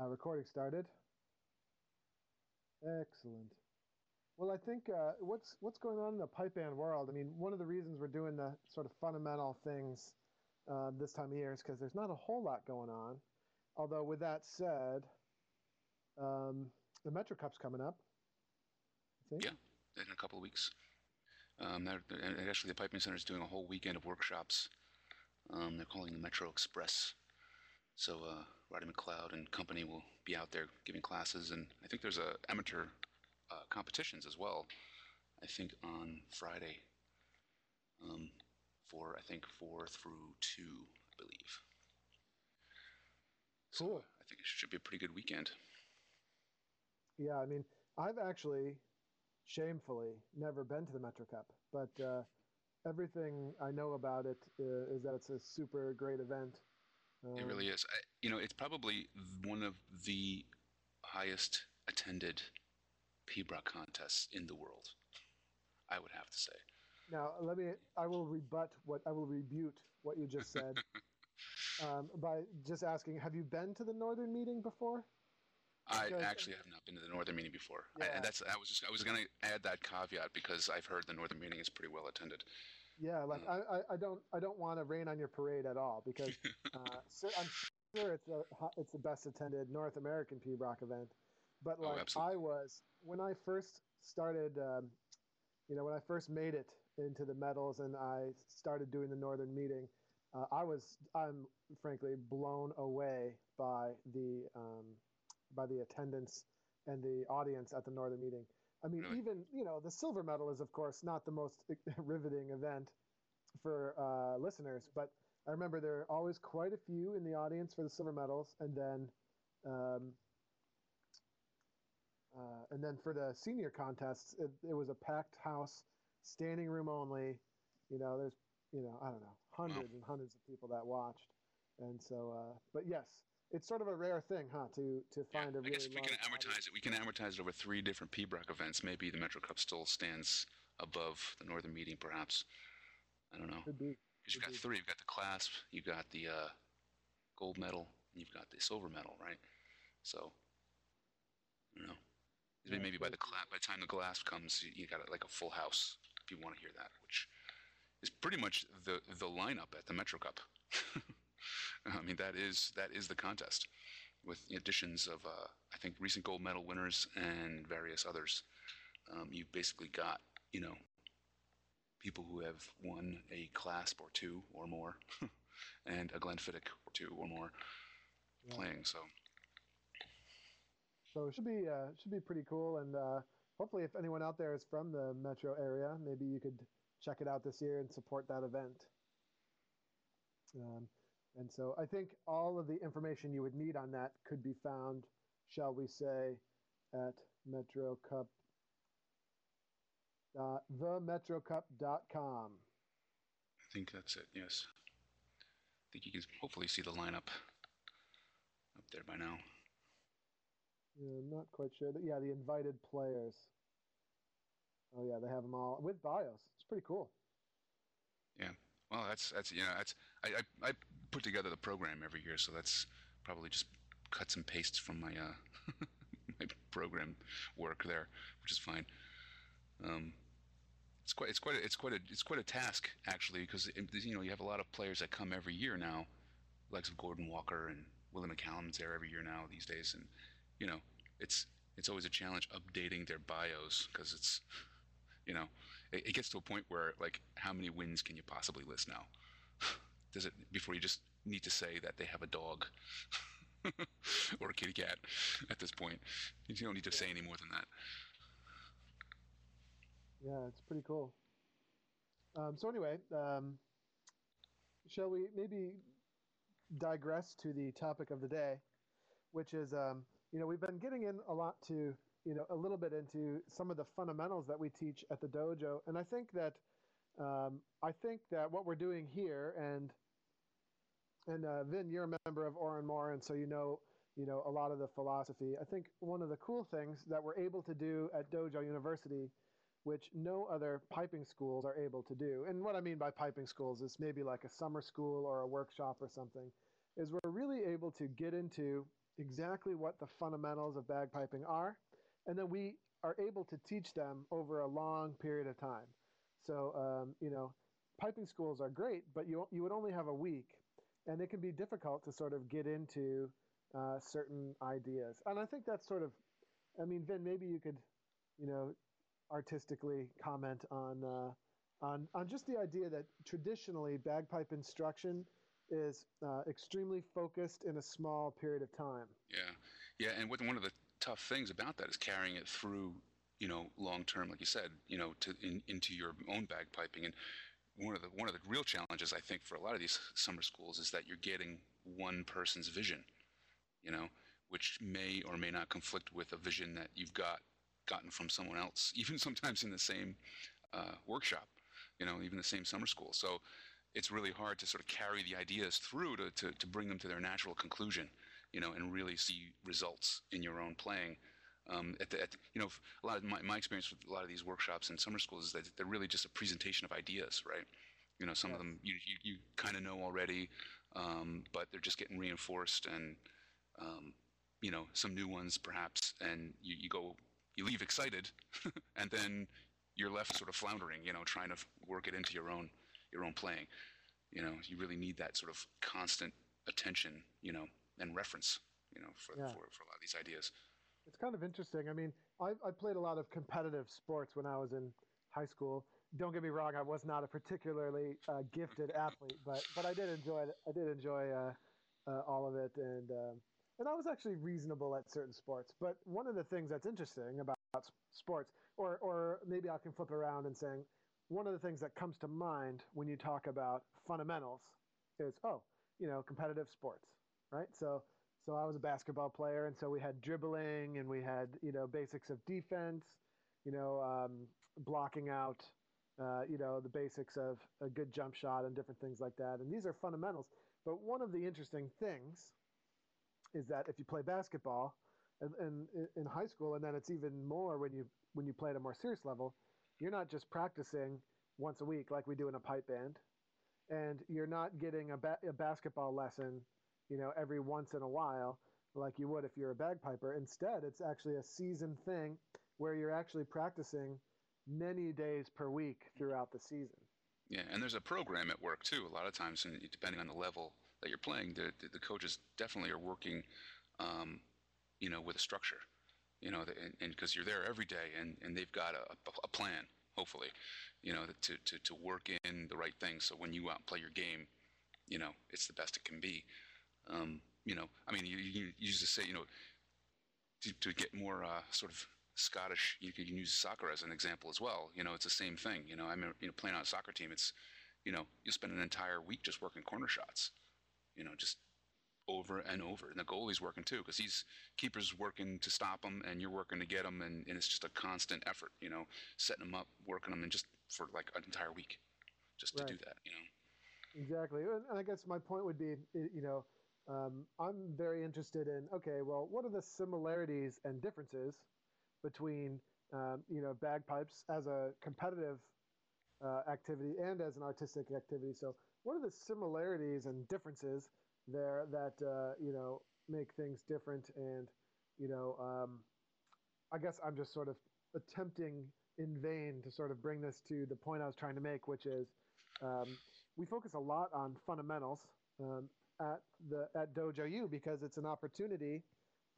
Uh, recording started. Excellent. Well, I think uh, what's what's going on in the pipe band world. I mean, one of the reasons we're doing the sort of fundamental things uh, this time of year is because there's not a whole lot going on. Although, with that said, um, the Metro Cup's coming up. Yeah, in a couple of weeks. Um, they're, actually, the Piping Center is doing a whole weekend of workshops. Um, they're calling the Metro Express. So uh, Roddy MacLeod and company will be out there giving classes, and I think there's a amateur uh, competitions as well. I think on Friday, um, for I think four through two, I believe. So cool. I think it should be a pretty good weekend. Yeah, I mean, I've actually, shamefully, never been to the Metro Cup, but uh, everything I know about it uh, is that it's a super great event um, it really is. I, you know, it's probably one of the highest attended pibroch contests in the world. I would have to say. Now, let me. I will rebut what I will rebut what you just said um, by just asking: Have you been to the Northern meeting before? I actually have not been to the Northern meeting before. Yeah. I, and that's I was just I was going to add that caveat because I've heard the Northern meeting is pretty well attended. Yeah, like I, I don't I don't want to rain on your parade at all because uh, I'm sure it's a, it's the best attended North American pibroch event, but oh, like oh, I was when I first started, um, you know, when I first made it into the medals and I started doing the Northern meeting, uh, I was I'm frankly blown away by the um, by the attendance and the audience at the Northern meeting. I mean, really? even you know, the silver medal is of course not the most riveting event for uh, listeners, but I remember there are always quite a few in the audience for the silver medals, and then, um, uh, and then for the senior contests, it, it, was a packed house, standing room only. You know, there's you know I don't know hundreds and hundreds of people that watched, and so uh, but yes, it's sort of a rare thing, huh? To to find yeah, a really. I guess we can amortize audience. it. We can amortize it over three different pibroch events. Maybe the Metro Cup still stands above the Northern Meeting, perhaps. I don't know. Could be. Because you've got be. three. You've got the clasp. You've got the uh, gold medal. And you've got the silver medal, right? So, I don't know. Yeah, maybe by the cla- by the time the glass comes, you, you got like a full house if you want to hear that, which is pretty much the the lineup at the Metro Cup. I mean, that is that is the contest, with additions of uh, I think recent gold medal winners and various others. Um, you basically got you know people who have won a clasp or two or more, and a Glenfiddich or two or more yeah. playing. So. So it should be uh, should be pretty cool, and uh, hopefully, if anyone out there is from the metro area, maybe you could check it out this year and support that event. Um, and so I think all of the information you would need on that could be found, shall we say, at Metro Cup. Uh, themetrocup.com. I think that's it, yes. I think you can hopefully see the lineup up there by now. Yeah, I'm not quite sure. Yeah, the invited players. Oh, yeah, they have them all with bios. It's pretty cool. Yeah. Well, that's that's you know that's I, I, I put together the program every year, so that's probably just cuts and pastes from my uh, my program work there, which is fine. Um, it's quite it's quite a, it's quite a it's quite a task actually because you know you have a lot of players that come every year now, like of Gordon Walker and Willie McCallum's there every year now these days, and you know it's it's always a challenge updating their bios because it's you know, it, it, gets to a point where like, how many wins can you possibly list now? Does it before you just need to say that they have a dog or a kitty cat at this point? You don't need to say any more than that. Yeah, it's pretty cool. Um, so anyway, um, shall we maybe digress to the topic of the day, which is, um, you know, we've been getting in a lot to you know a little bit into some of the fundamentals that we teach at the dojo, and I think that um, I think that what we're doing here, and and uh, Vin, you're a member of Oran Mor, and so you know you know a lot of the philosophy. I think one of the cool things that we're able to do at Dojo University, which no other piping schools are able to do, and what I mean by piping schools is maybe like a summer school or a workshop or something, is we're really able to get into exactly what the fundamentals of bagpiping are, and then we are able to teach them over a long period of time. So, um, you know, piping schools are great, but you, you would only have a week, and it can be difficult to sort of get into uh, certain ideas. And I think that's sort of, I mean, Vin, maybe you could, you know, artistically comment on, uh, on, on just the idea that traditionally bagpipe instruction is uh, extremely focused in a small period of time. Yeah, yeah, and what, one of the tough things about that is carrying it through, you know, long term, like you said, you know, to in, into your own bagpiping. And one of the one of the real challenges I think for a lot of these summer schools is that you're getting one person's vision, you know, which may or may not conflict with a vision that you've got gotten from someone else, even sometimes in the same uh, workshop, you know, even the same summer school. So it's really hard to sort of carry the ideas through to, to, to bring them to their natural conclusion you know, and really see results in your own playing. Um, at the, at, you know, a lot of my, my experience with a lot of these workshops in summer schools is that they're really just a presentation of ideas, right? You know, some yes. of them you, you, you kind of know already, um, but they're just getting reinforced and, um, you know, some new ones perhaps, and you, you go, you leave excited, and then you're left sort of floundering, you know, trying to work it into your own, your own playing. You know, you really need that sort of constant attention, you know, and reference, you know, for, yeah. for, for a lot of these ideas. It's kind of interesting. I mean, I, I played a lot of competitive sports when I was in high school. Don't get me wrong; I was not a particularly uh, gifted athlete, but but I did enjoy it. I did enjoy uh, uh, all of it, and um, and I was actually reasonable at certain sports. But one of the things that's interesting about sports, or or maybe I can flip around and saying, one of the things that comes to mind when you talk about fundamentals is oh, you know, competitive sports right? So so I was a basketball player, and so we had dribbling, and we had you know basics of defense, you know, um, blocking out, uh, you know, the basics of a good jump shot and different things like that. And these are fundamentals. But one of the interesting things is that if you play basketball, and, and in high school, and then it's even more when you when you play at a more serious level, you're not just practicing once a week like we do in a pipe band, and you're not getting a, ba- a basketball lesson you know, every once in a while, like you would if you're a bagpiper. Instead, it's actually a season thing where you're actually practicing many days per week throughout the season. Yeah, and there's a program at work too. A lot of times, depending on the level that you're playing, the the, coaches definitely are working, um, you know, with a structure, you know, and because you're there every day, and, and they've got a, a plan, hopefully, you know, to, to to work in the right things. So when you out play your game, you know, it's the best it can be. Um, you know, I mean, you, you, used to say, you know, to, to get more uh, sort of Scottish, you can use soccer as an example as well. You know, it's the same thing. You know, I mean, you know, playing on a soccer team, it's, you know, you spend an entire week just working corner shots. You know, just over and over. And the goalie's working too, because he's keeper's working to stop them, and you're working to get them, and, and it's just a constant effort. You know, setting them up, working them, and just for like an entire week, just to do that. You know. Exactly, and I guess my point would be, you know, um, I'm very interested in okay, well, what are the similarities and differences between um, you know bagpipes as a competitive uh, activity and as an artistic activity? So, what are the similarities and differences there that uh, you know make things different? And you know, um, I guess I'm just sort of attempting in vain to sort of bring this to the point I was trying to make, which is um, we focus a lot on fundamentals um, at the at Dojo U because it's an opportunity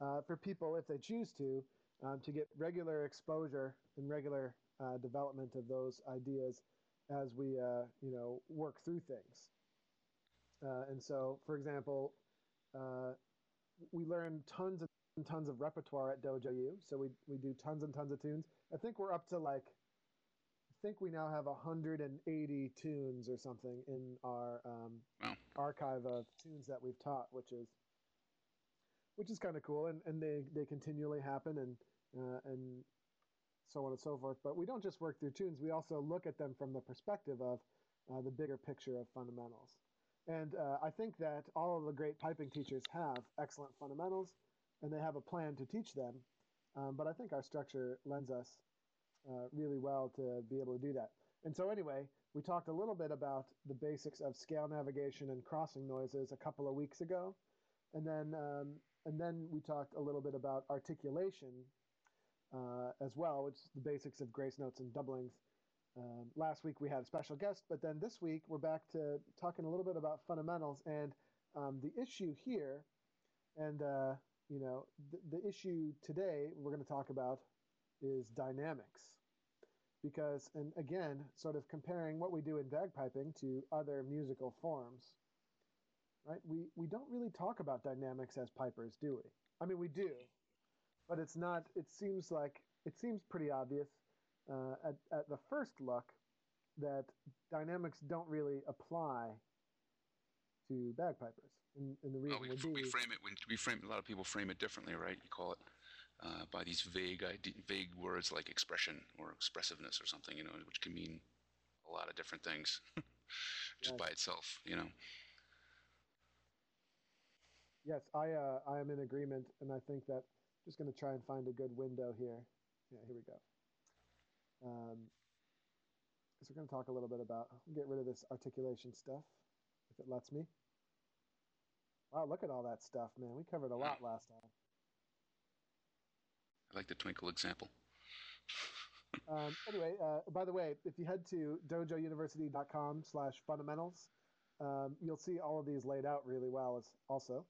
uh, for people, if they choose to, um, to get regular exposure and regular uh, development of those ideas as we uh, you know work through things. Uh, and so, for example, uh, we learn tons and tons of repertoire at Dojo U. So we we do tons and tons of tunes. I think we're up to like think we now have 180 tunes or something in our um, wow. archive of tunes that we've taught, which is which is kind of cool, and, and they, they continually happen and uh, and so on and so forth. But we don't just work through tunes; we also look at them from the perspective of uh, the bigger picture of fundamentals. And uh, I think that all of the great piping teachers have excellent fundamentals, and they have a plan to teach them. Um, but I think our structure lends us uh, really well to be able to do that. And so, anyway, we talked a little bit about the basics of scale navigation and crossing noises a couple of weeks ago. And then um, and then we talked a little bit about articulation uh, as well, which is the basics of grace notes and doublings. Um, last week we had a special guest, but then this week we're back to talking a little bit about fundamentals and um, the issue here, and uh, you know the, the issue today we're going to talk about is dynamics, because and again, sort of comparing what we do in bagpiping to other musical forms, right? We we don't really talk about dynamics as pipers, do we? I mean, we do, but it's not. It seems like it seems pretty obvious uh, at, at the first look that dynamics don't really apply to bagpipers. And, and the reason well, we, would be we frame it. We frame a lot of people frame it differently, right? You call it uh, by these vague vague words like expression or expressiveness or something, you know, which can mean a lot of different things just yes. by itself, you know. Yes, I uh, I am in agreement, and I think that I'm just going to try and find a good window here. Yeah, here we go. Um, so we're going to talk a little bit about get rid of this articulation stuff, if it lets me. Wow, look at all that stuff, man. We covered a lot last time. I like the twinkle example. um, anyway, uh, by the way, if you head to dojouniversity.com slash fundamentals, um, you'll see all of these laid out really well as also.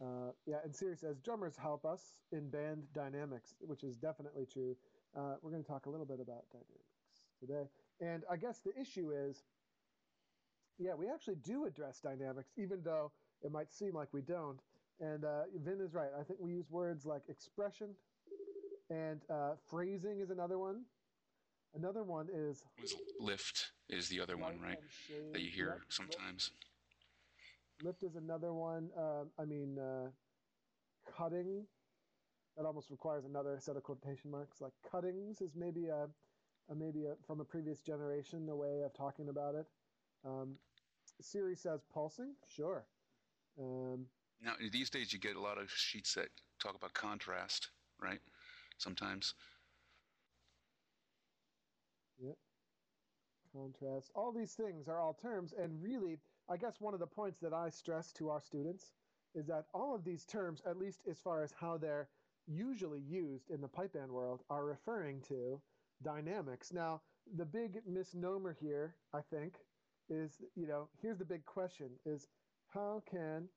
Uh, yeah, and Siri says drummers help us in band dynamics, which is definitely true. Uh, we're going to talk a little bit about dynamics today. And I guess the issue is, yeah, we actually do address dynamics, even though it might seem like we don't. And uh, Vin is right. I think we use words like expression and uh, phrasing is another one. Another one is lift is the other one, right? That you hear yep. sometimes. Lift is another one. Uh, I mean, uh, cutting that almost requires another set of quotation marks. Like cuttings is maybe a, a maybe a, from a previous generation a way of talking about it. Um, Siri says pulsing, sure. Um, now these days you get a lot of sheets that talk about contrast, right? Sometimes. Yeah. Contrast. All these things are all terms, and really, I guess one of the points that I stress to our students is that all of these terms, at least as far as how they're usually used in the pipe band world are referring to dynamics. Now, the big misnomer here, I think, is you know, here's the big question is how can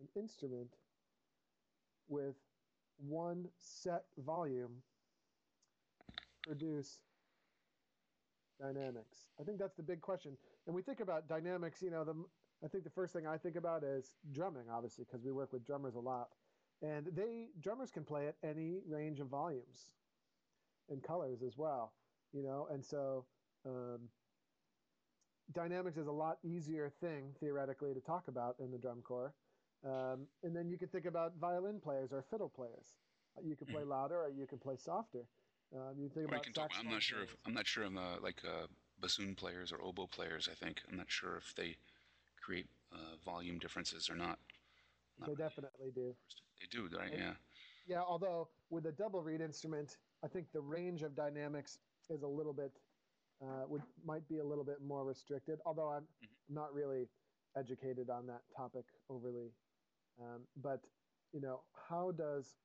an instrument with one set volume produce dynamics? I think that's the big question. And we think about dynamics, you know, the I think the first thing I think about is drumming, obviously, because we work with drummers a lot and they drummers can play at any range of volumes and colors as well you know and so um, dynamics is a lot easier thing theoretically to talk about in the drum corps um, and then you could think about violin players or fiddle players you could play mm. louder or you could play softer um, you think about talk, i'm not sure if i'm not sure of uh, like uh, bassoon players or oboe players i think i'm not sure if they create uh, volume differences or not not they really. definitely do. They do, right? And, yeah. Yeah, although with a double reed instrument, I think the range of dynamics is a little bit uh, would might be a little bit more restricted. Although I'm mm-hmm. not really educated on that topic overly, um, but you know, how does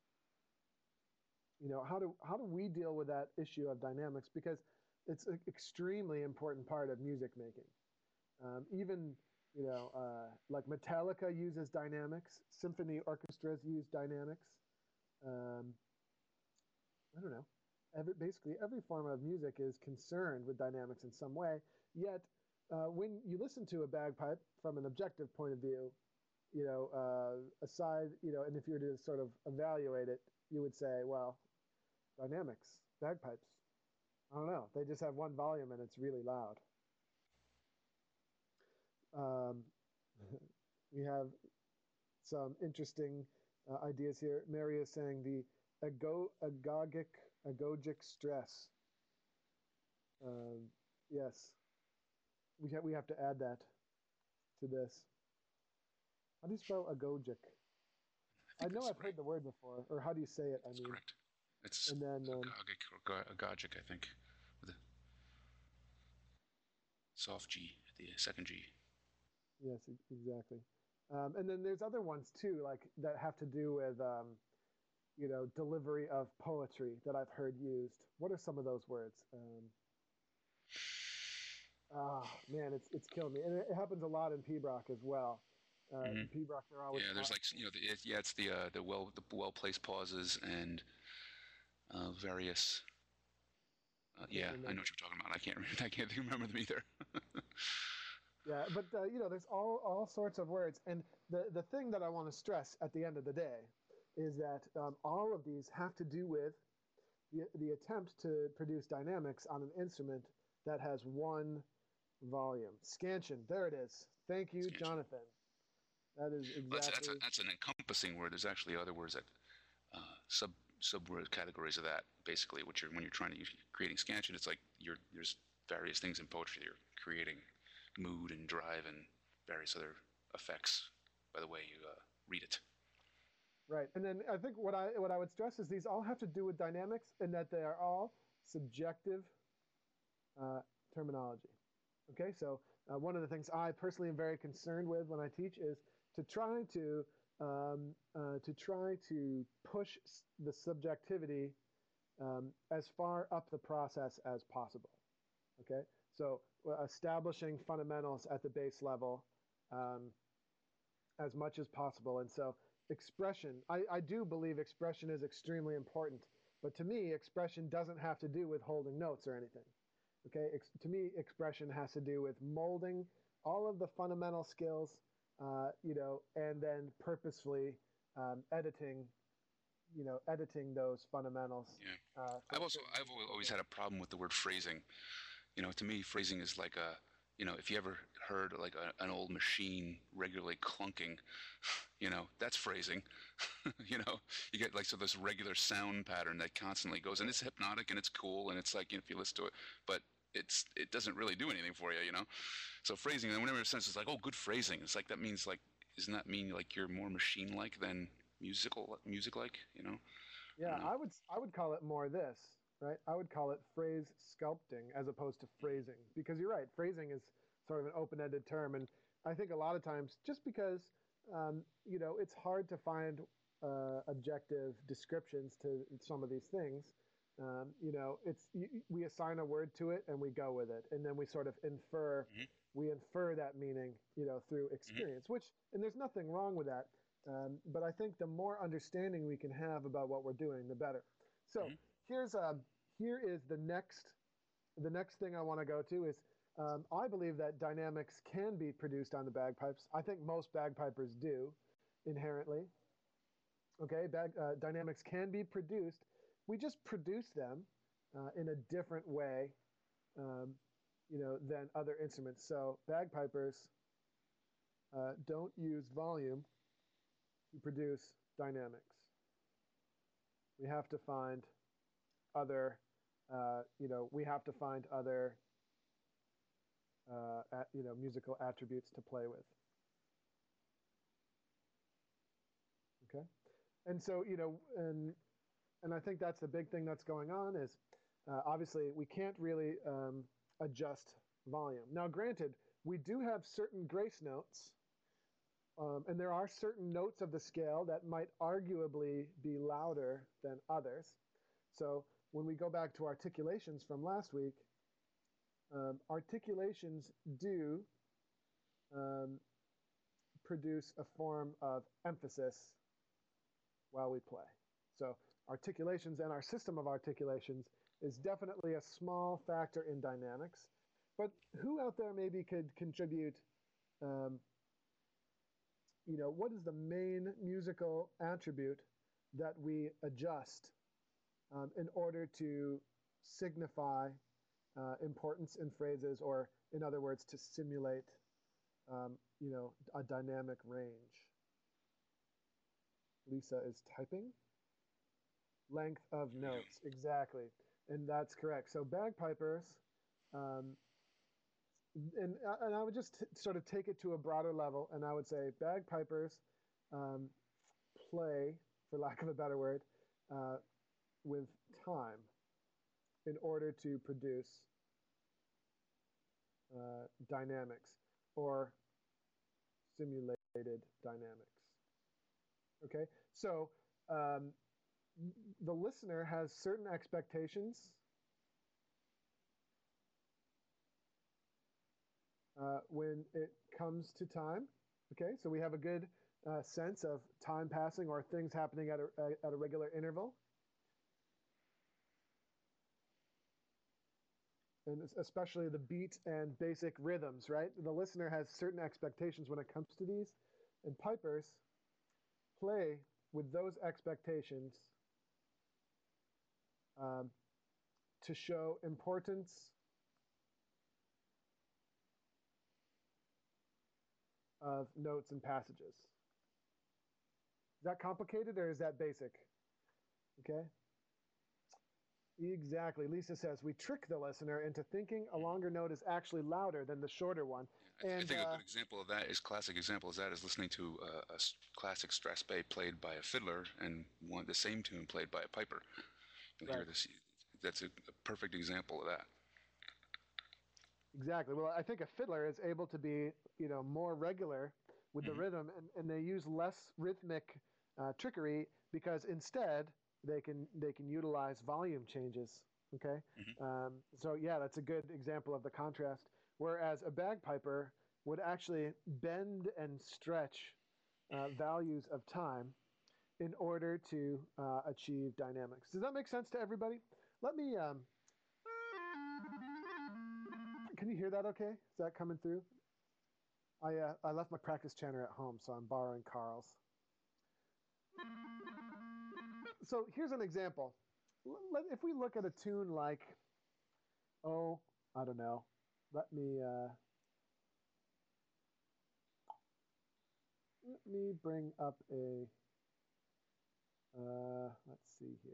you know how do how do we deal with that issue of dynamics because it's an extremely important part of music making. Um, even you know, uh, like Metallica uses dynamics. Symphony orchestras use dynamics. Um, I don't know. Every, basically, every form of music is concerned with dynamics in some way. Yet, uh, when you listen to a bagpipe from an objective point of view, you know, uh, aside, you know, and if you were to sort of evaluate it, you would say, well, dynamics, bagpipes. I don't know. They just have one volume and it's really loud. Um, we have some interesting uh, ideas here. Mary is saying the ago- agogic, agogic stress. Um, yes, we we have to add that to this. How do you spell agogic? I, I know I've right. heard the word before, or how do you say it? I that's mean, correct. It's and then um, agogic or agogic, I think, with a soft G, the second G. Yes, exactly. Um, and then there's other ones too, like that have to do with, um, you know, delivery of poetry that I've heard used. What are some of those words? Um, oh man, it's it's killing me, and it, happens a lot in Pibroch as well. Uh, mm-hmm. They're always yeah. There's like you know, the, it, yeah, it's the uh, the well the well placed pauses and uh, various. Uh, yeah, I know what you're talking about. I can't remember, I can't remember them either. yeah, but uh, you know, there's all all sorts of words, and the the thing that I want to stress at the end of the day is that um, all of these have to do with the, the attempt to produce dynamics on an instrument that has one volume. Scansion, there it is. Thank you, Scansion. Jonathan. That is exactly. Well, that's, that's, a, that's, an encompassing word. There's actually other words that uh, sub sub categories of that. Basically, what you're when you're trying to use creating scansion, it's like you're there's various things in poetry. You're creating mood and drive and various other effects by the way you uh, read it. Right, and then I think what I what I would stress is these all have to do with dynamics, and that they are all subjective uh, terminology. Okay, so uh, one of the things I personally am very concerned with when I teach is to try to um, uh, to try to push the subjectivity um, as far up the process as possible. Okay, so uh, establishing fundamentals at the base level um, as much as possible, and so expression. I, I do believe expression is extremely important, but to me, expression doesn't have to do with holding notes or anything. Okay, Ex- to me, expression has to do with molding all of the fundamental skills, uh, you know, and then purposefully um, editing, you know, editing those fundamentals. Yeah. Uh, I've also I've always had a problem with the word phrasing. You know, to me, phrasing is like a you know, if you ever heard like a, an old machine regularly clunking, you know, that's phrasing. you know, you get like so this regular sound pattern that constantly goes, and it's hypnotic and it's cool, and it's like you know, if you listen to it, but it's it doesn't really do anything for you, you know. So phrasing, and whenever it sense it's like, oh, good phrasing. It's like that means like, doesn't that mean like you're more machine-like than musical, music-like? You know. Yeah, I, I would I would call it more this right? I would call it phrase sculpting as opposed to phrasing because you're right. Phrasing is sort of an open-ended term, and I think a lot of times just because um, you know it's hard to find uh, objective descriptions to some of these things. Um, you know, it's we assign a word to it and we go with it, and then we sort of infer mm-hmm. we infer that meaning, you know, through mm-hmm. experience. Mm-hmm. Which and there's nothing wrong with that, um, but I think the more understanding we can have about what we're doing, the better. So mm-hmm. here's a um, here is the next the next thing I want to go to is um, I believe that dynamics can be produced on the bagpipes. I think most bagpipers do inherently. Okay, bag, uh, dynamics can be produced. We just produce them uh, in a different way, um, you know, than other instruments. So bagpipers uh, don't use volume to produce dynamics. We have to find other uh, you know, we have to find other, uh, at, you know, musical attributes to play with. Okay, and so you know, and and I think that's the big thing that's going on is uh, obviously we can't really um, adjust volume. Now, granted, we do have certain grace notes. Um, and there are certain notes of the scale that might arguably be louder than others. So when we go back to articulations from last week, um, articulations do um, produce a form of emphasis while we play. So articulations and our system of articulations is definitely a small factor in dynamics. But who out there maybe could contribute, um, you know, what is the main musical attribute that we adjust um, in order to signify uh, importance in phrases, or in other words, to simulate, um, you know, a dynamic range. Lisa is typing. Length of notes, exactly, and that's correct. So bagpipers, um, and and I would just t- sort of take it to a broader level, and I would say bagpipers um, play, for lack of a better word, uh, with time in order to produce uh, dynamics or simulated dynamics. Okay, so um, the listener has certain expectations uh, when it comes to time. Okay, so we have a good uh, sense of time passing or things happening at a, at a regular interval. And especially the beat and basic rhythms, right? The listener has certain expectations when it comes to these, and pipers play with those expectations um, to show importance of notes and passages. Is that complicated or is that basic? Okay. Exactly. Lisa says we trick the listener into thinking a longer note is actually louder than the shorter one. I, and, I think uh, a good example of that is classic example is that is listening to a, a classic Strathspey played by a fiddler and one the same tune played by a piper. This. That's a, a perfect example of that. Exactly. Well, I think a fiddler is able to be, you know, more regular with the mm-hmm. rhythm, and, and they use less rhythmic uh, trickery because instead they can they can utilize volume changes. Okay, mm-hmm. um, so yeah, that's a good example of the contrast. Whereas a bagpiper would actually bend and stretch uh, values of time in order to uh, achieve dynamics. Does that make sense to everybody? Let me. Um, can you hear that? Okay, is that coming through? I uh, I left my practice chanter at home, so I'm borrowing Carl's. So here's an example. If we look at a tune like, oh, I don't know, let me uh, let me bring up a. See here.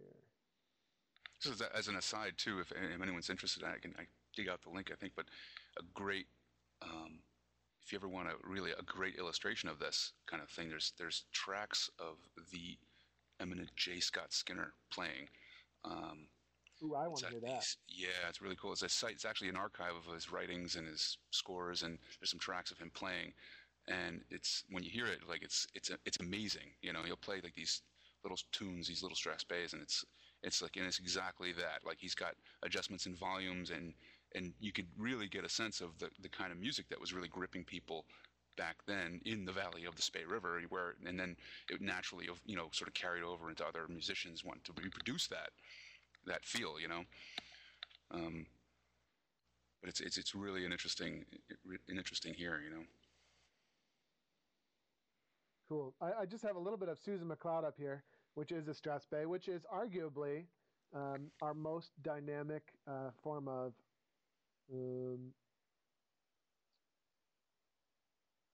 So as an aside, too, if, if anyone's interested, I can I dig out the link, I think. But a great, um, if you ever want a really a great illustration of this kind of thing, there's there's tracks of the eminent J. Scott Skinner playing. Um, Ooh, I want to hear that. Yeah, it's really cool. It's a site. It's actually an archive of his writings and his scores, and there's some tracks of him playing. And it's when you hear it, like it's it's it's amazing. You know, he'll play like these little tunes, these little Strathspeys, and it's it's like and it's exactly that. Like he's got adjustments in volumes and and you could really get a sense of the, the kind of music that was really gripping people back then in the valley of the Spey River, where and then it naturally you know sort of carried over into other musicians wanting to reproduce that that feel, you know. Um, but it's it's it's really an interesting an interesting here, you know. Cool. I, I just have a little bit of Susan MacLeod up here, which is a Strathspey, which is arguably um, our most dynamic uh, form of um,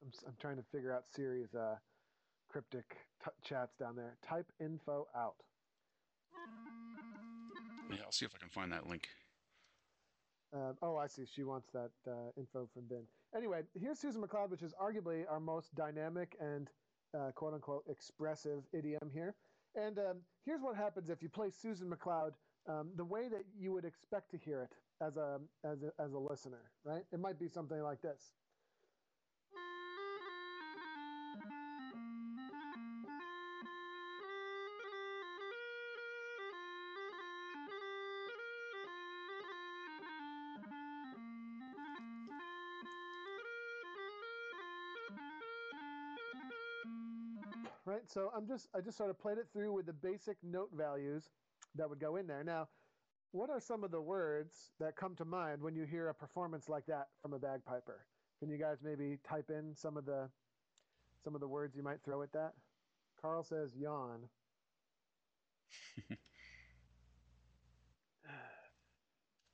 I'm, I'm trying to figure out Siri's uh, cryptic t- chats down there. Type info out. Yeah, I'll see if I can find that link. Uh, oh, I see. She wants that uh, info from Ben. Anyway, here's Susan MacLeod, which is arguably our most dynamic and uh, quote unquote expressive idiom here. And um, here's what happens if you play Susan MacLeod um, the way that you would expect to hear it as a, as a as a listener, right? It might be something like this. Right, so I'm just I just sort of played it through with the basic note values that would go in there. Now, what are some of the words that come to mind when you hear a performance like that from a bagpiper? Can you guys maybe type in some of the some of the words you might throw at that? Carl says yawn.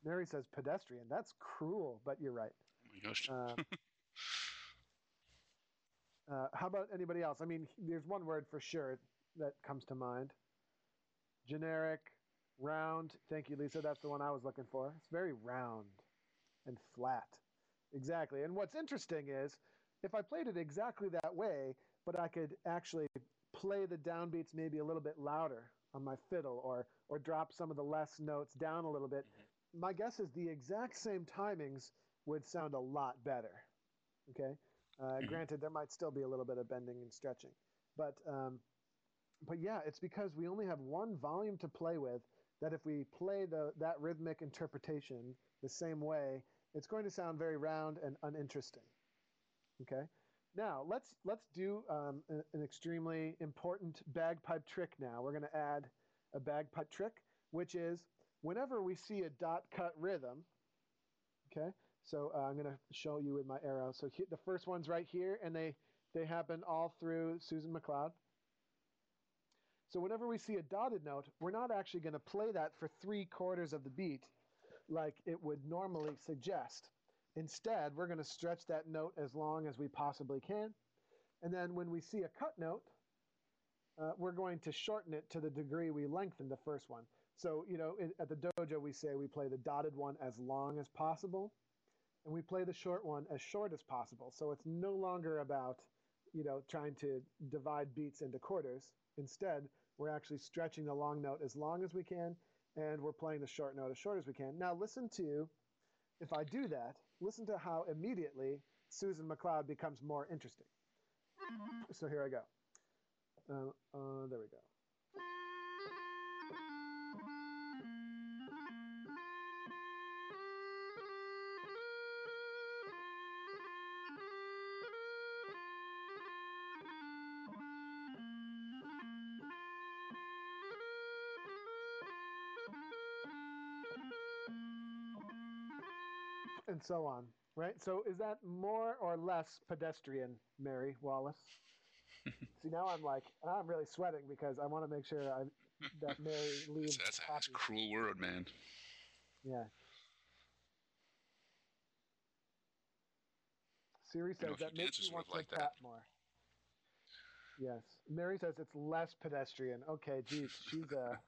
Mary says pedestrian. That's cruel, but you're right. Oh my gosh. uh, uh, how about anybody else? I mean, there's one word for sure that comes to mind generic, round. Thank you, Lisa. That's the one I was looking for. It's very round and flat. Exactly. And what's interesting is if I played it exactly that way, but I could actually play the downbeats maybe a little bit louder on my fiddle or or drop some of the less notes down a little bit, mm-hmm. my guess is the exact same timings would sound a lot better. Okay. Uh, mm-hmm. Granted, there might still be a little bit of bending and stretching, but um, but yeah, it's because we only have one volume to play with. That if we play the that rhythmic interpretation the same way, it's going to sound very round and uninteresting. Okay. Now let's let's do um, an, an extremely important bagpipe trick. Now we're going to add a bagpipe trick, which is whenever we see a dot cut rhythm. Okay, so uh, I'm going to show you with my arrow. So he, the first one's right here, and they they happen all through Susan McLeod. So whenever we see a dotted note, we're not actually going to play that for three quarters of the beat like it would normally suggest. Instead, we're going to stretch that note as long as we possibly can. And then when we see a cut note, uh, we're going to shorten it to the degree we lengthen the first one. So, you know, in, at the dojo, we say we play the dotted one as long as possible, and we play the short one as short as possible. So it's no longer about, you know, trying to divide beats into quarters. Instead, we're actually stretching the long note as long as we can, and we're playing the short note as short as we can. Now, listen to, if I do that, listen to how immediately Susan McLeod becomes more interesting. So here I go. Uh, uh, there we go. And so on, right? So is that more or less pedestrian, Mary Wallace? See, now I'm like, I'm really sweating because I want to make sure I, that Mary leaves. that's, that's, that's a cruel word, man. Yeah. Siri says that makes me want to like that more. Yes, Mary says it's less pedestrian. Okay, geez, she's a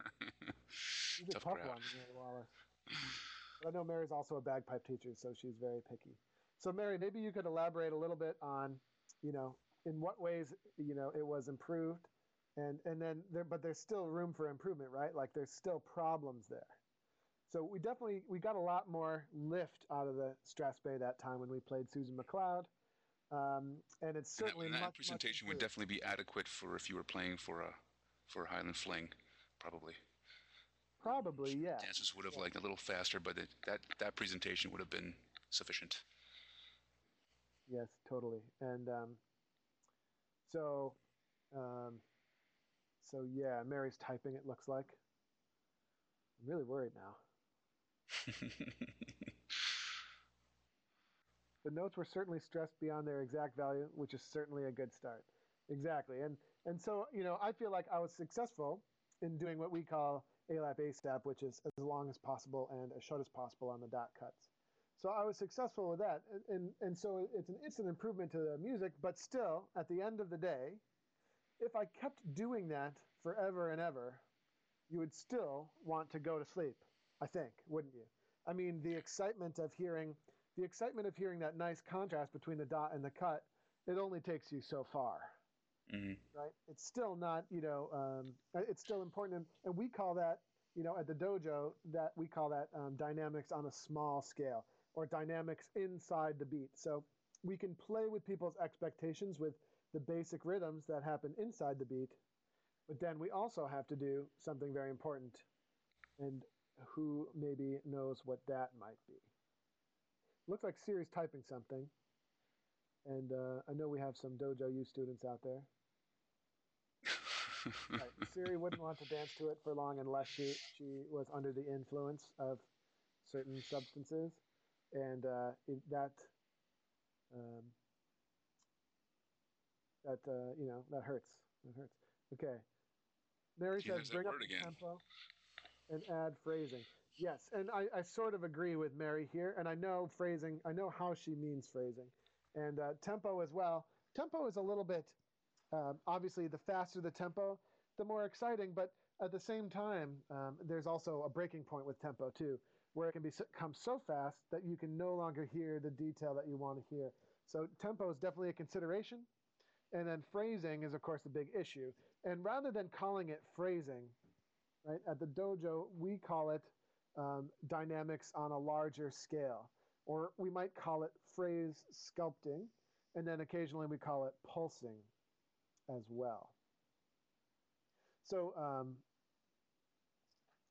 she's a tough, tough one, Mary Wallace. I know Mary's also a bagpipe teacher, so she's very picky. So Mary, maybe you could elaborate a little bit on, you know, in what ways you know it was improved, and and then there, but there's still room for improvement, right? Like there's still problems there. So we definitely we got a lot more lift out of the Strathspey that time when we played Susan McLeod. Um, and it's certainly and that, and that much, presentation much would definitely be adequate for if you were playing for a for a Highland Fling, probably. Probably, yeah. Dancers would have yeah. liked a little faster, but it, that that presentation would have been sufficient. Yes, totally. And um, so, um, so yeah, Mary's typing. It looks like. I'm really worried now. the notes were certainly stressed beyond their exact value, which is certainly a good start. Exactly, and and so you know, I feel like I was successful in doing what we call ALAP ASAP, which is as long as possible and as short as possible on the dot cuts. So I was successful with that, and, and, and so it's an instant improvement to the music. But still, at the end of the day, if I kept doing that forever and ever, you would still want to go to sleep. I think, wouldn't you? I mean, the excitement of hearing the excitement of hearing that nice contrast between the dot and the cut, it only takes you so far. Mm-hmm. Right? It's still not, you know, um, it's still important, and we call that, you know, at the dojo, that we call that um, dynamics on a small scale or dynamics inside the beat. So we can play with people's expectations with the basic rhythms that happen inside the beat, but then we also have to do something very important, and who maybe knows what that might be. Looks like Siri's typing something. And uh, I know we have some Dojo U students out there. right. Siri wouldn't want to dance to it for long unless she, she was under the influence of certain substances. And uh, it, that, um, that uh, you know, that hurts. That hurts. Okay. Mary says bring up the again. tempo and add phrasing. Yes, and I, I sort of agree with Mary here, and I know phrasing, I know how she means phrasing and uh, tempo as well. Tempo is a little bit, um, obviously, the faster the tempo, the more exciting, but at the same time, um, there's also a breaking point with tempo too, where it can become so fast that you can no longer hear the detail that you want to hear. So tempo is definitely a consideration. And then phrasing is, of course, the big issue. And rather than calling it phrasing, right, at the dojo, we call it um, dynamics on a larger scale or we might call it phrase sculpting. and then occasionally we call it pulsing as well. So, um,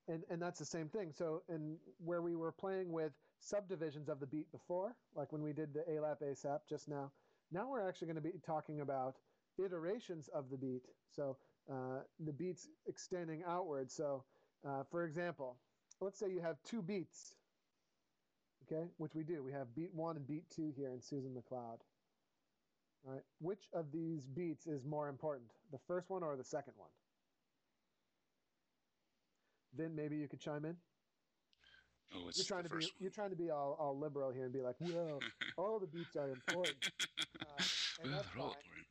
and, and that's the same thing. So, in where we were playing with subdivisions of the beat before, like when we did the ALAP ASAP just now, now we're actually going to be talking about iterations of the beat. So, uh, the beats extending outward. So, uh, for example, let's say you have two beats, okay, which we do. We have beat one and beat two here in Susan MacLeod. All right, which of these beats is more important, the first one or the second one? Then maybe you could chime in. Oh, you're trying to be one. you're trying to be all, all liberal here and be like, well, all the beats are important. Uh, well, they're all important.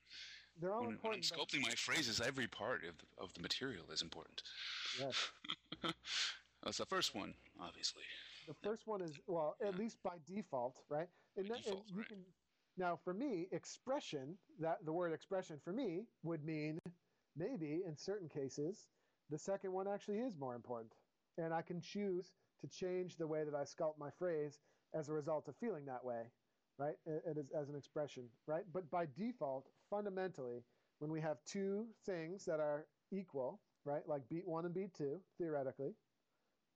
They're all when, important. When I'm sculpting my phrases, every part of the, of the material is important. Yes. That's the first one, obviously. The first one is well, at least by default, right? And, by that, default, and you right. can now for me, expression that the word expression for me would mean maybe in certain cases the second one actually is more important, and I can choose to change the way that I sculpt my phrase as a result of feeling that way, right? It is as an expression, right? But by default, fundamentally, when we have two things that are equal, right, like beat one and beat two, theoretically,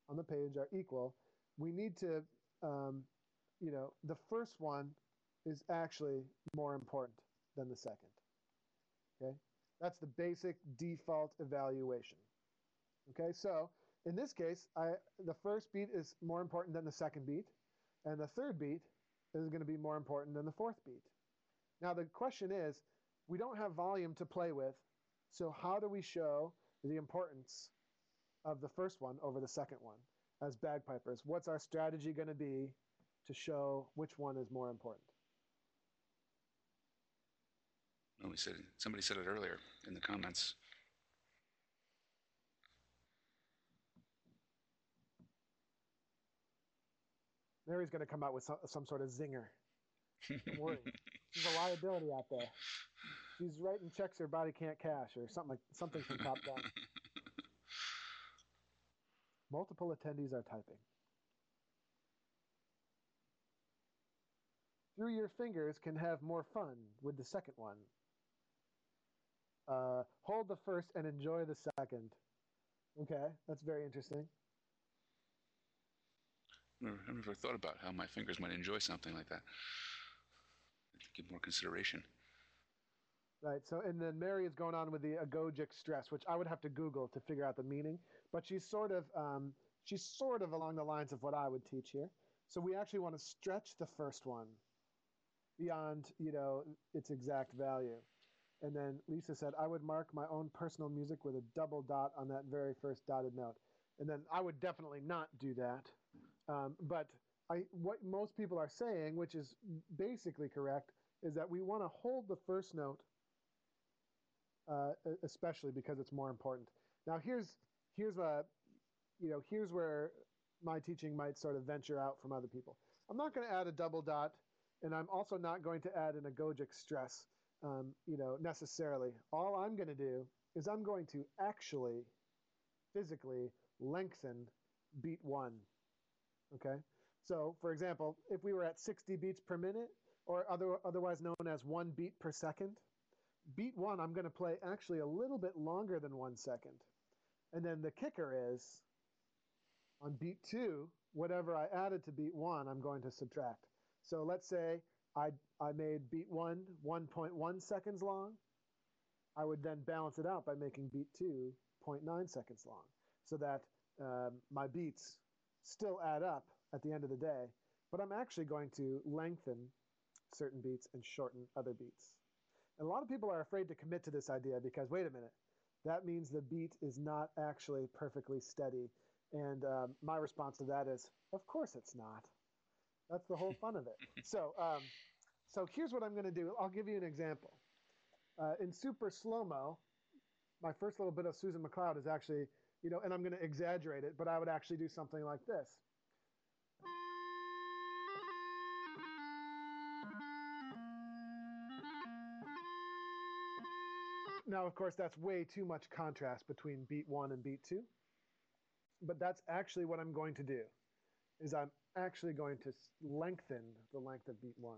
on the page are equal, we need to, um, you know, the first one is actually more important than the second. Okay? That's the basic default evaluation. Okay, so in this case, I, the first beat is more important than the second beat, and the third beat is going to be more important than the fourth beat. Now, the question is we don't have volume to play with, so how do we show the importance of the first one over the second one as bagpipers? What's our strategy going to be to show which one is more important? No, we said somebody said it earlier in the comments. Mary's going to come out with some, some sort of zinger. Don't worry. She's a liability out there. She's writing checks her body can't cash or something like something from top down. Multiple attendees are typing. Through your fingers can have more fun with the second one. Uh, hold the first and enjoy the second. Okay, that's very interesting. I've never thought about how my fingers might enjoy something like that. Give more consideration. Right. So, and then Mary is going on with the agogic stress, which I would have to Google to figure out the meaning. But she's sort of, um, she's sort of along the lines of what I would teach here. So we actually want to stretch the first one beyond, you know, its exact value. And then Lisa said, I would mark my own personal music with a double dot on that very first dotted note. And then I would definitely not do that. Um, but I, what most people are saying, which is basically correct, is that we want to hold the first note, uh, especially because it's more important. Now, here's here's a, you know, here's where my teaching might sort of venture out from other people. I'm not going to add a double dot, and I'm also not going to add an agogic stress, um, you know, necessarily. All I'm going to do is I'm going to actually, physically lengthen beat one. Okay. So, for example, if we were at 60 beats per minute, or other, otherwise known as one beat per second, beat one, I'm going to play actually a little bit longer than one second. And then the kicker is on beat two, whatever I added to beat one, I'm going to subtract. So let's say I, I made beat one 1.1 seconds long. I would then balance it out by making beat two 0.9 seconds long so that um, my beats still add up at the end of the day, but I'm actually going to lengthen certain beats and shorten other beats. And a lot of people are afraid to commit to this idea because, wait a minute, that means the beat is not actually perfectly steady. And um, my response to that is, of course it's not. That's the whole fun of it. So, um, so here's what I'm going to do. I'll give you an example. Uh, in super slow mo, my first little bit of Susan MacLeod is actually, you know, and I'm going to exaggerate it, but I would actually do something like this. Now, of course, that's way too much contrast between beat one and beat two. But that's actually what I'm going to do, is I'm actually going to lengthen the length of beat one.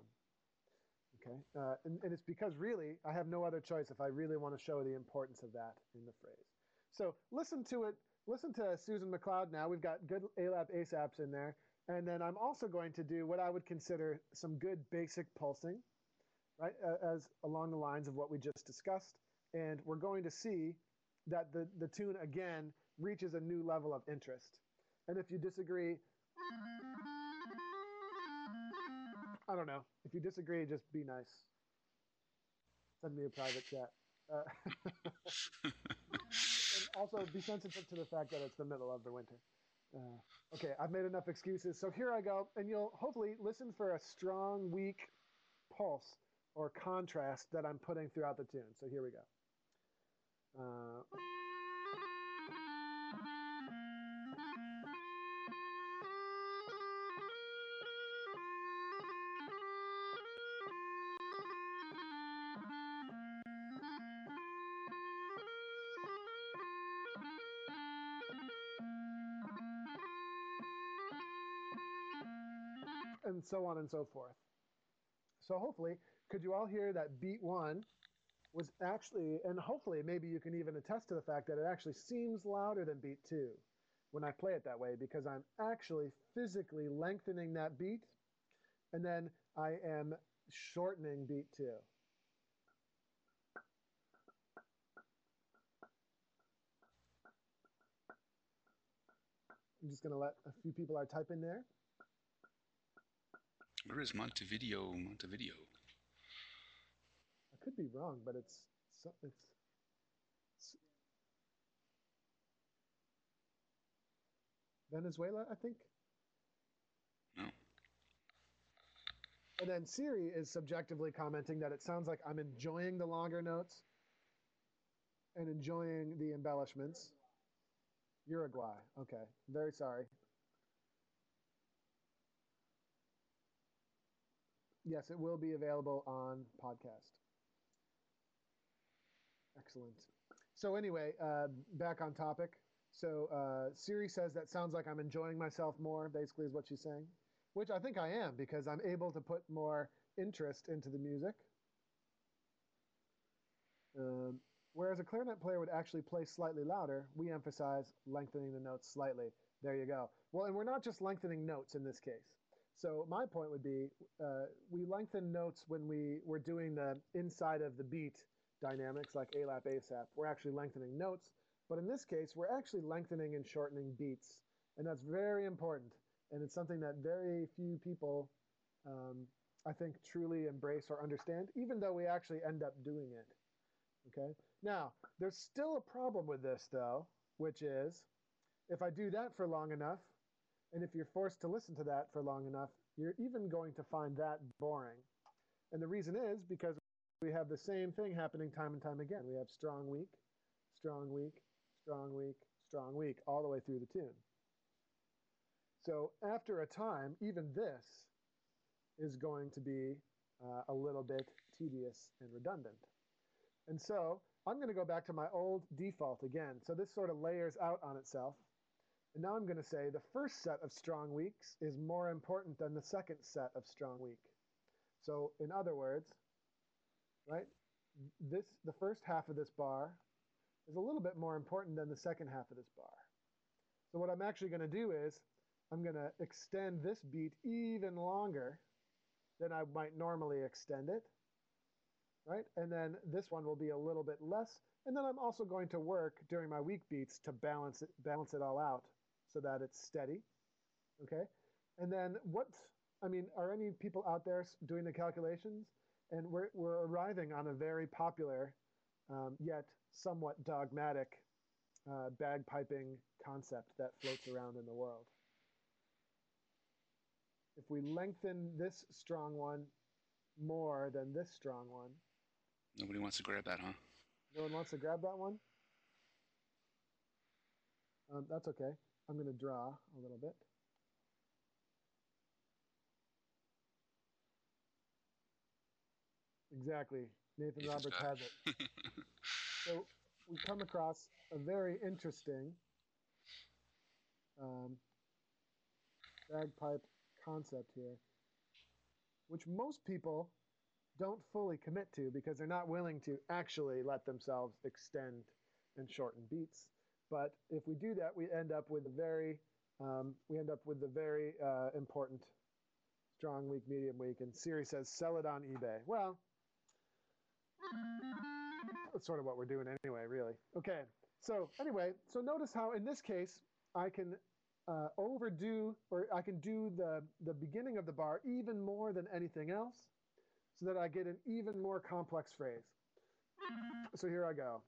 Okay, uh, and, and, it's because really I have no other choice if I really want to show the importance of that in the phrase. So listen to it. Listen to Susan MacLeod now. We've got good ALAP ASAPs in there, and then I'm also going to do what I would consider some good basic pulsing, right, as along the lines of what we just discussed. And we're going to see that the, the tune again reaches a new level of interest. And if you disagree, I don't know. If you disagree, just be nice. Send me a private chat. Uh, and also, be sensitive to the fact that it's the middle of the winter. Uh, okay, I've made enough excuses. So here I go, and you'll hopefully listen for a strong, weak pulse or contrast that I'm putting throughout the tune. So here we go. Uh, and so on and so forth. So hopefully, could you all hear that beat one was actually, and hopefully maybe you can even attest to the fact that it actually seems louder than beat two when I play it that way because I'm actually physically lengthening that beat and then I am shortening beat two. I'm just going to let a few people are in there. Where is Montevideo? Montevideo. I could be wrong, but it's it's, it's Venezuela, I think. No. And then Siri is subjectively commenting that it sounds like I'm enjoying the longer notes and enjoying the embellishments. Uruguay. Okay. Very sorry. Yes, it will be available on podcast. Excellent. So anyway, uh, back on topic. So uh, Siri says that sounds like I'm enjoying myself more. Basically, is what she's saying, which I think I am because I'm able to put more interest into the music. Um, whereas a clarinet player would actually play slightly louder, we emphasize lengthening the notes slightly. There you go. Well, and we're not just lengthening notes in this case. So my point would be, uh, we lengthen notes when we we're doing the inside of the beat dynamics like ALAP ASAP. We're actually lengthening notes, but in this case, we're actually lengthening and shortening beats, and that's very important. And it's something that very few people, um, I think, truly embrace or understand, even though we actually end up doing it. Okay. Now, there's still a problem with this though, which is, if I do that for long enough, and if you're forced to listen to that for long enough, you're even going to find that boring. And the reason is because we have the same thing happening time and time again. We have strong weak, strong weak, strong weak, strong weak, all the way through the tune. So after a time, even this is going to be uh, a little bit tedious and redundant. And so I'm going to go back to my old default again. So this sort of layers out on itself. And now I'm going to say the first set of strong weeks is more important than the second set of strong weak. So in other words, right, this the first half of this bar is a little bit more important than the second half of this bar. So what I'm actually going to do is I'm going to extend this beat even longer than I might normally extend it, right? And then this one will be a little bit less. And then I'm also going to work during my weak beats to balance it, balance it all out so that it's steady. Okay. And then what, I mean, are any people out there doing the calculations? And we're, we're arriving on a very popular, um, yet somewhat dogmatic uh, bagpiping concept that floats around in the world. If we lengthen this strong one more than this strong one. Nobody wants to grab that, huh? No one wants to grab that one? Um, that's okay. I'm going to draw a little bit. Exactly. Nathan Roberts has it. so we come across a very interesting um, bagpipe concept here, which most people don't fully commit to because they're not willing to actually let themselves extend and shorten beats. But if we do that, we end up with a very um, we end up with the very uh, important strong weak, medium weak, and Siri says sell it on eBay. Well, that's sort of what we're doing anyway, really. Okay, so anyway, so notice how in this case I can uh, overdo or I can do the the beginning of the bar even more than anything else, so that I get an even more complex phrase. So here I go.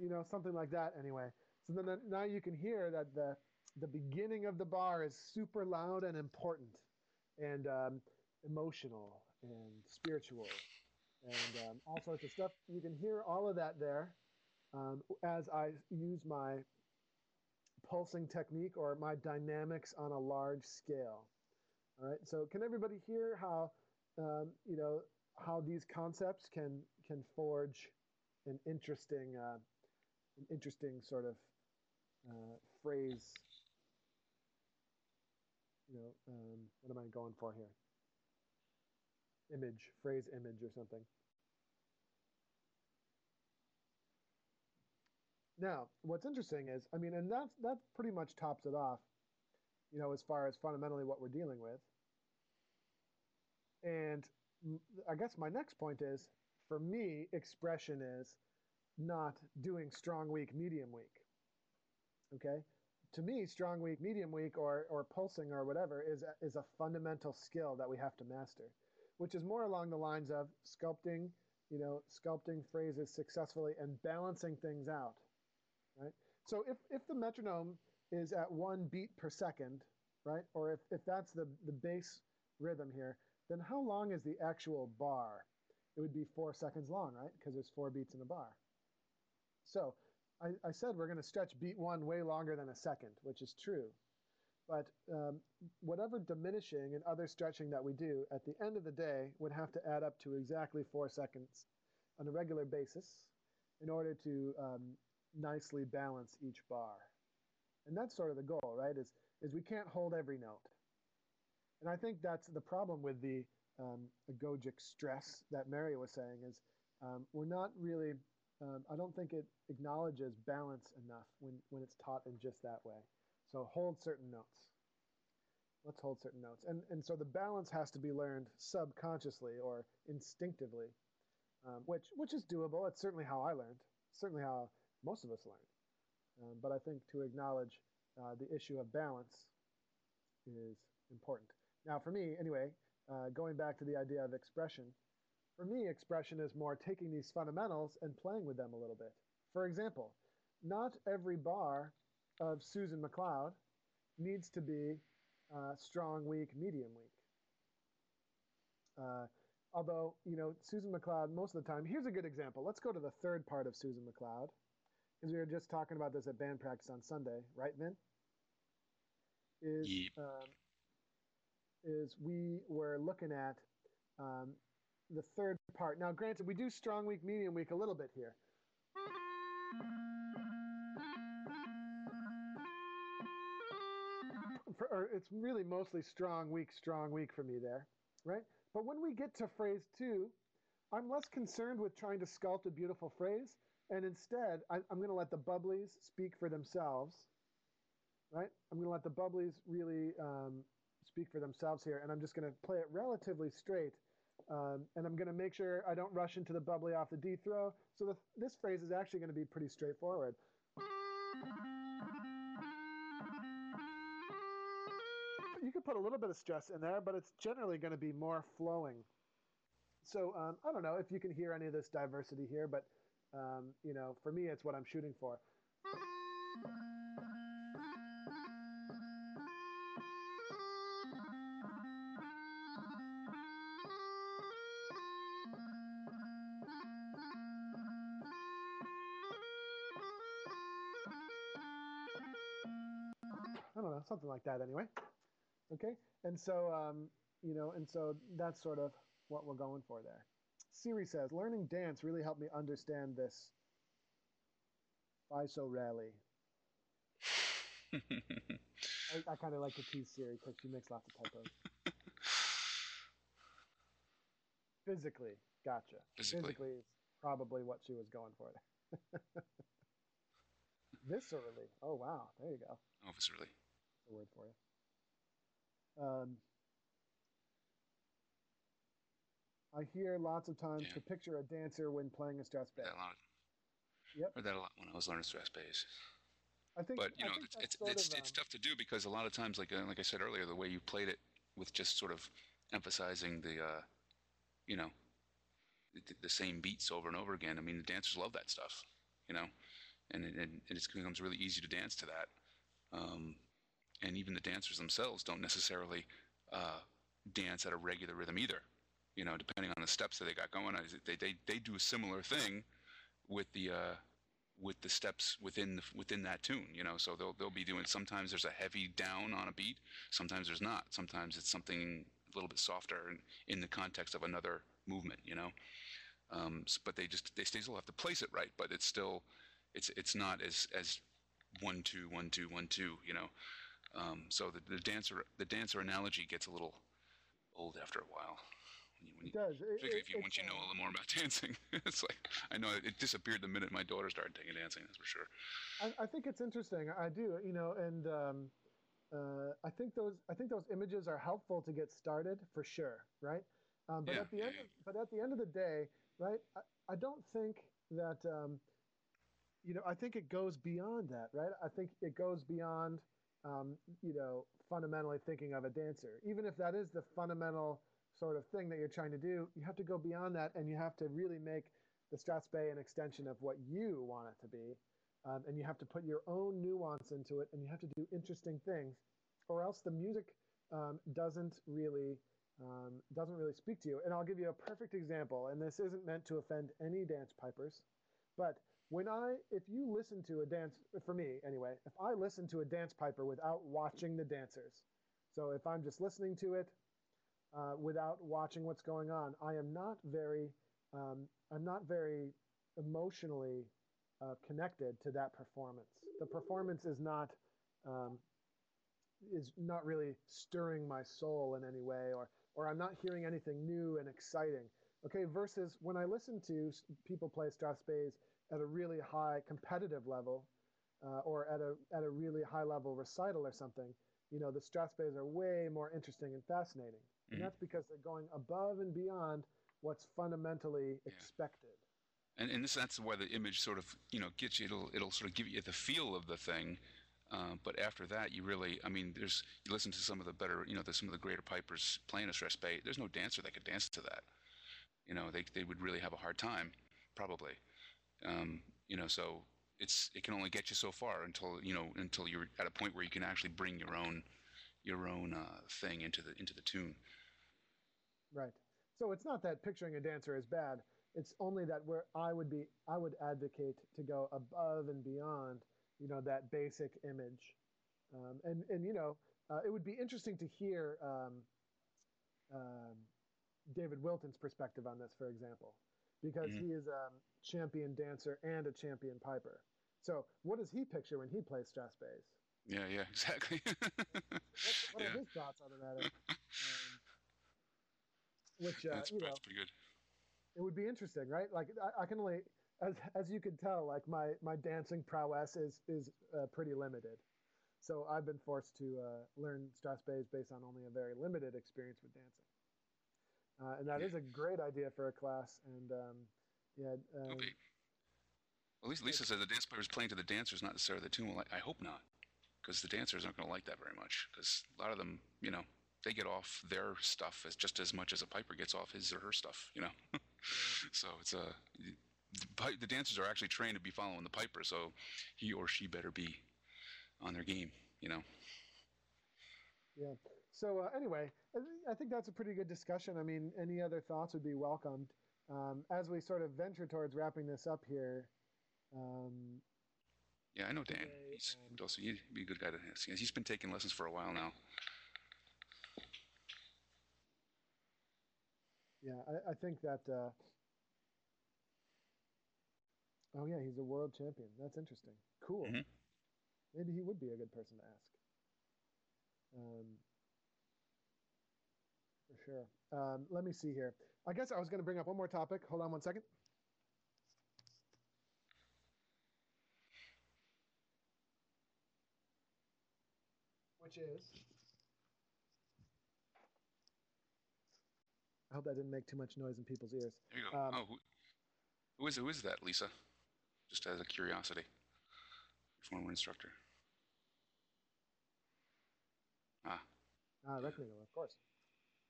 You know, something like that anyway. So then now you can hear that the the beginning of the bar is super loud and important and um, emotional and spiritual and um, all sorts of stuff. You can hear all of that there um, as I use my pulsing technique or my dynamics on a large scale. All right. So can everybody hear how um, you know how these concepts can can forge an interesting uh, an interesting sort of uh, phrase. You know, um, what am I going for here? Image, phrase image or something. Now, what's interesting is, I mean, and that's that pretty much tops it off, you know, as far as fundamentally what we're dealing with. And I guess my next point is, for me, expression is not doing strong weak, medium weak. Okay? To me, strong weak, medium weak, or, or pulsing or whatever is a, is a fundamental skill that we have to master, which is more along the lines of sculpting, you know, sculpting phrases successfully and balancing things out. Right? So if, if the metronome is at one beat per second, right, or if, if that's the, the base rhythm here, then how long is the actual bar? It would be four seconds long, right? Because there's four beats in a bar. So I, I said we're going to stretch beat one way longer than a second, which is true. But um, whatever diminishing and other stretching that we do at the end of the day would have to add up to exactly four seconds on a regular basis in order to um, nicely balance each bar. And that's sort of the goal, right? Is, is we can't hold every note. And I think that's the problem with the um, agogic stress that Mary was saying is um, we're not really um, I don't think it acknowledges balance enough when, when it's taught in just that way. So hold certain notes. Let's hold certain notes. And, and so the balance has to be learned subconsciously or instinctively, um, which, which is doable. It's certainly how I learned, certainly how most of us learned. Um, but I think to acknowledge uh, the issue of balance is important. Now, for me, anyway, uh, going back to the idea of expression, for me, expression is more taking these fundamentals and playing with them a little bit. For example, not every bar of Susan MacLeod needs to be uh, strong weak, medium weak. Uh, although, you know, Susan MacLeod, most of the time, here's a good example. Let's go to the third part of Susan MacLeod, because we were just talking about this at band practice on Sunday, right, Vin? Is, yep. um, is we were looking at um, the third part. Now, granted, we do strong weak, medium weak a little bit here. For, it's really mostly strong weak, strong weak for me there, right? But when we get to phrase two, I'm less concerned with trying to sculpt a beautiful phrase, and instead, I, I'm going to let the bubblies speak for themselves, right? I'm going to let the bubblies really um, speak for themselves here, and I'm just going to play it relatively straight um, and I'm going to make sure I don't rush into the bubbly off the D throw. So the, this phrase is actually going to be pretty straightforward. You could put a little bit of stress in there, but it's generally going to be more flowing. So um, I don't know if you can hear any of this diversity here, but um, you know, for me, it's what I'm shooting for. Something like that anyway. Okay, and so um, you know, and so that's sort of what we're going for there. Siri says, learning dance really helped me understand this. Why so rarely? I, I kind of like to tease Siri because she makes lots of typos. Physically, gotcha. Physically. Physically is probably what she was going for there. Viscerally. Oh, wow. There you go. Oh, viscerally. A word for you. Um, I hear lots of times yeah. to picture a dancer when playing a Strathspey. That a lot. Yep. Heard that a lot when I was learning Strathspeys. I think, but you know, it's it's, it's, it's, tough to do because a lot of times, like uh, like I said earlier, the way you played it with just sort of emphasizing the, uh, you know, the, the, same beats over and over again. I mean, the dancers love that stuff, you know, and it, and it becomes really easy to dance to that. Um, and even the dancers themselves don't necessarily uh, dance at a regular rhythm either you know, depending on the steps that they got going, on, they they they do a similar thing with the uh, with the steps within the, within that tune. You know, so they'll they'll be doing. Sometimes there's a heavy down on a beat. Sometimes there's not. Sometimes it's something a little bit softer in, in the context of another movement. You know, um, but they just they still have to place it right. But it's still it's it's not as as one two one two one two. You know. Um, so the, the dancer the dancer analogy gets a little old after a while when you, it does. Particularly it, if you once you know a little more about dancing, it's like I know it disappeared the minute my daughter started taking dancing. That's for sure. I, I think it's interesting. I do, you know, and um, uh, I think those I think those images are helpful to get started for sure, right? Um, but yeah, at the yeah, end, yeah. Of, but at the end of the day, right? I, I don't think that. Um, you know, I think it goes beyond that, right? I think it goes beyond, um, you know, fundamentally thinking of a dancer, even if that is the fundamental sort of thing that you're trying to do, you have to go beyond that and you have to really make the Strathspey an extension of what you want it to be. Um, and you have to put your own nuance into it and you have to do interesting things or else the music um, doesn't really um, doesn't really speak to you. And I'll give you a perfect example. And this isn't meant to offend any dance pipers, but when I, if you listen to a dance, for me anyway, if I listen to a dance piper without watching the dancers, so if I'm just listening to it uh, without watching what's going on. I am not very, um, I'm not very emotionally uh, connected to that performance. The performance is not, um, is not really stirring my soul in any way, or or I'm not hearing anything new and exciting. Okay, versus when I listen to people play Strathspeys at a really high competitive level, uh, or at a at a really high level recital or something, you know, the Strathspeys are way more interesting and fascinating. And mm-hmm. that's because they're going above and beyond what's fundamentally yeah. expected. And, and this, that's why the image sort of, you know, gets you, it'll, it'll sort of give you the feel of the thing. Uh, but after that, you really, I mean, there's, you listen to some of the better, you know, there's some of the greater pipers playing a Strathspey. There's no dancer that could dance to that. You know, they, they would really have a hard time, probably. Um, you know, so it's, it can only get you so far until, you know, until you're at a point where you can actually bring your own, your own uh, thing into the, into the tune. Right. So it's not that picturing a dancer is bad. It's only that where I would be, I would advocate to go above and beyond, you know, that basic image. Um, and and you know, uh, it would be interesting to hear um, um, David Wilton's perspective on this, for example, because mm-hmm. he is a champion dancer and a champion piper. So what does he picture when he plays Strathspeys? Yeah, yeah, exactly. what, what yeah. are his thoughts on the matter? Um, which uh, that's, you know, that's pretty good. It would be interesting, right? Like I, I, can only, as as you can tell, like my my dancing prowess is is uh, pretty limited. So I've been forced to uh, learn Strathspeys based on only a very limited experience with dancing. Uh, and that yeah. is a great idea for a class. And um, yeah. Um, okay. Well, Lisa, Lisa said the dance player is playing to the dancers, not necessarily the tune. Well, I, I hope not, because the dancers aren't going to like that very much. Because a lot of them, you know, they get off their stuff as just as much as a piper gets off his or her stuff, you know. so it's a the, the dancers are actually trained to be following the piper, so he or she better be on their game, you know. Yeah. So uh, anyway, I, think that's a pretty good discussion. I mean, any other thoughts would be welcomed. Um, as we sort of venture towards wrapping this up here. Um, yeah, I know Dan. He's um, also he'd be a good guy to ask. He's been taking lessons for a while now. Yeah, I, I think that. Uh, oh yeah, he's a world champion. That's interesting. Cool. Mm-hmm. Maybe he would be a good person to ask. Um, for sure. Um, let me see here. I guess I was going to bring up one more topic. Hold on one second. Which is. I hope that didn't make too much noise in people's ears. There you go. Um, oh, who, who is who is that, Lisa? Just as a curiosity. Former instructor. Ah. Ah, Rectangle, of course.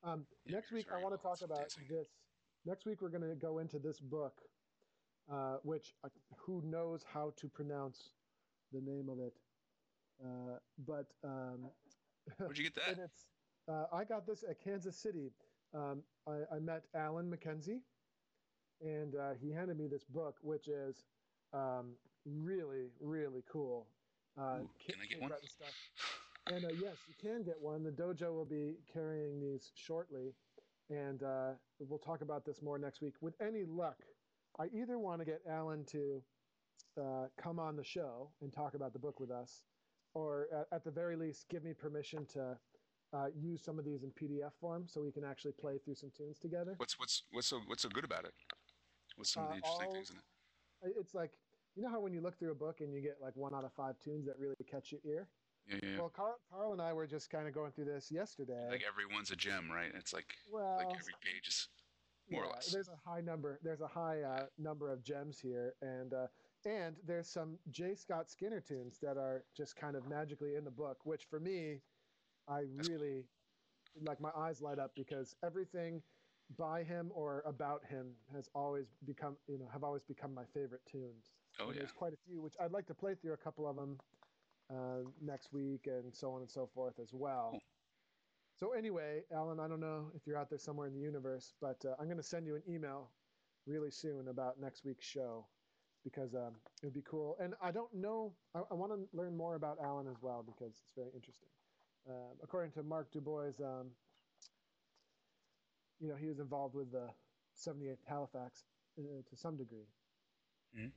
Um, next week, I want to talk about this. Next week, we're going to go into this book, uh, which uh, who knows how to pronounce the name of it. Uh, but um, where'd you get that? it's, uh, I got this at Kansas City. Um, I, I, met Alan McKenzie, and uh, he handed me this book, which is um, really, really cool. Uh, Ooh, can I get one? Stuff. And uh, yes, you can get one. The dojo will be carrying these shortly, and uh, we'll talk about this more next week. With any luck, I either want to get Alan to uh, come on the show and talk about the book with us, or at, at the very least, give me permission to uh, use some of these in PDF form so we can actually play through some tunes together. What's what's what's so what's so good about it? What's some of the uh, interesting all, things in it? It's like you know how when you look through a book and you get like one out of five tunes that really catch your ear. Yeah, yeah. Well, Carl, Carl and I were just kind of going through this yesterday. Like everyone's a gem, right? It's like well, like every page is more yeah, or less. There's a high number. There's a high uh, number of gems here, and uh, and there's some J. Scott Skinner tunes that are just kind of magically in the book, which for me, I That's really cool. like. My eyes light up because everything by him or about him has always become, you know, have always become my favorite tunes. Oh and yeah. There's quite a few, which I'd like to play through a couple of them uh, next week and so on and so forth as well. So anyway, Alan, I don't know if you're out there somewhere in the universe, but uh, I'm going to send you an email really soon about next week's show because um, it would be cool. And I don't know, I, I want to learn more about Alan as well because it's very interesting. Uh, according to Mark Dubois, um, you know, he was involved with the 78th Halifax uh, to some degree. Mm-hmm.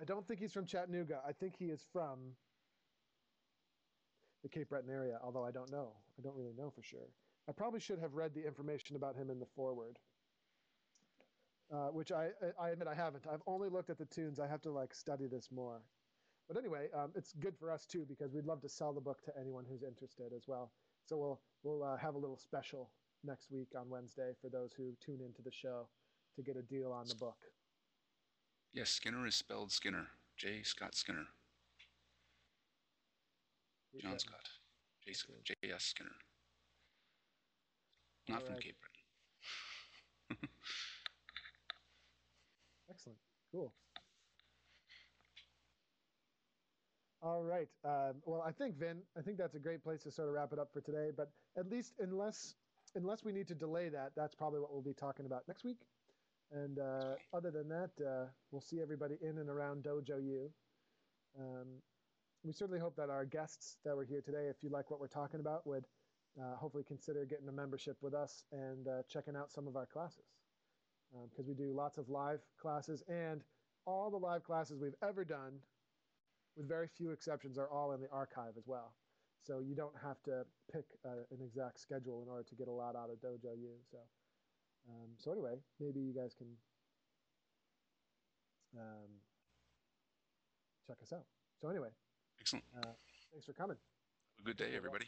I don't think he's from Chattanooga. I think he is from the Cape Breton area, although I don't know. I don't really know for sure. I probably should have read the information about him in the foreword, uh, which I, I admit I haven't. I've only looked at the tunes. I have to like study this more. But anyway, um, it's good for us too because we'd love to sell the book to anyone who's interested as well. So we'll we'll uh, have a little special next week on Wednesday for those who tune into the show to get a deal on the book. Yes, Skinner is spelled Skinner. J. Scott Skinner. John Scott. J. J. S. Skinner. Not All from right. Cape Breton. Excellent. Cool. All right. Um, well, I think Vin, I think that's a great place to sort of wrap it up for today. But at least, unless unless we need to delay that, that's probably what we'll be talking about next week. And uh, other than that, uh, we'll see everybody in and around Dojo U. Um, we certainly hope that our guests that were here today, if you like what we're talking about, would uh, hopefully consider getting a membership with us and uh, checking out some of our classes. Because um, we do lots of live classes, and all the live classes we've ever done, with very few exceptions, are all in the archive as well. So you don't have to pick uh, an exact schedule in order to get a lot out of Dojo U. So, um, so anyway, maybe you guys can um, check us out. So anyway, excellent. Uh, thanks for coming. Have a good day, everybody.